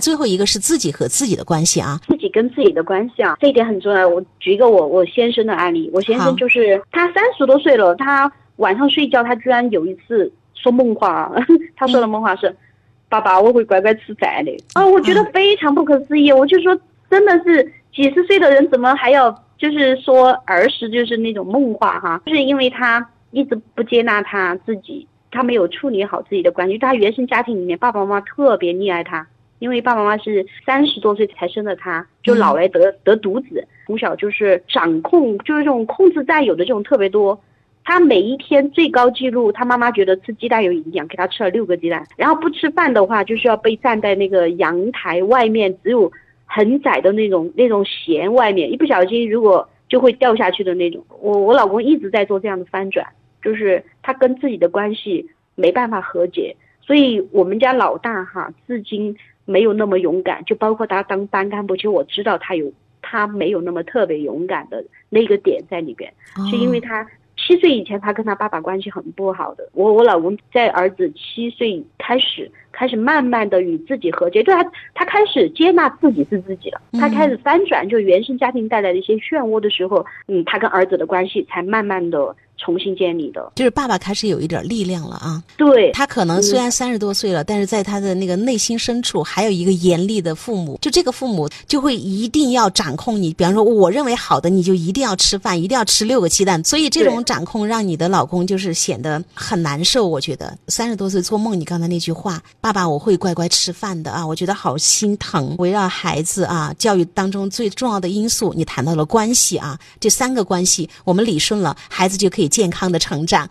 最后一个是自己和自己的关系啊，自己跟自己的关系啊，这一点很重要。我举一个我我先生的案例，我先生就是他三十多岁了，他晚上睡觉，他居然有一次说梦话，他说的梦话是：“爸爸，我会乖乖吃饭的。”啊，我觉得非常不可思议。我就说，真的是几十岁的人怎么还要就是说儿时就是那种梦话哈？就是因为他一直不接纳他自己，他没有处理好自己的关系。他原生家庭里面爸爸妈妈特别溺爱他。因为爸爸妈妈是三十多岁才生的他，就老来得得独子，从小就是掌控，就是这种控制占有的这种特别多。他每一天最高记录，他妈妈觉得吃鸡蛋有营养，给他吃了六个鸡蛋。然后不吃饭的话，就是要被站在那个阳台外面，只有很窄的那种那种弦外面，一不小心如果就会掉下去的那种。我我老公一直在做这样的翻转，就是他跟自己的关系没办法和解，所以我们家老大哈，至今。没有那么勇敢，就包括他当班干部，其实我知道他有他没有那么特别勇敢的那个点在里边，是因为他七岁以前他跟他爸爸关系很不好的。我我老公在儿子七岁开始开始慢慢的与自己和解，就他他开始接纳自己是自己了，他开始翻转就原生家庭带来的一些漩涡的时候，嗯，他跟儿子的关系才慢慢的。重新建立的，就是爸爸开始有一点力量了啊！对他可能虽然三十多岁了，但是在他的那个内心深处还有一个严厉的父母，就这个父母就会一定要掌控你。比方说，我认为好的，你就一定要吃饭，一定要吃六个鸡蛋。所以这种掌控让你的老公就是显得很难受。我觉得三十多岁做梦，你刚才那句话，爸爸我会乖乖吃饭的啊，我觉得好心疼。围绕孩子啊，教育当中最重要的因素，你谈到了关系啊，这三个关系我们理顺了，孩子就可以。健康的成长。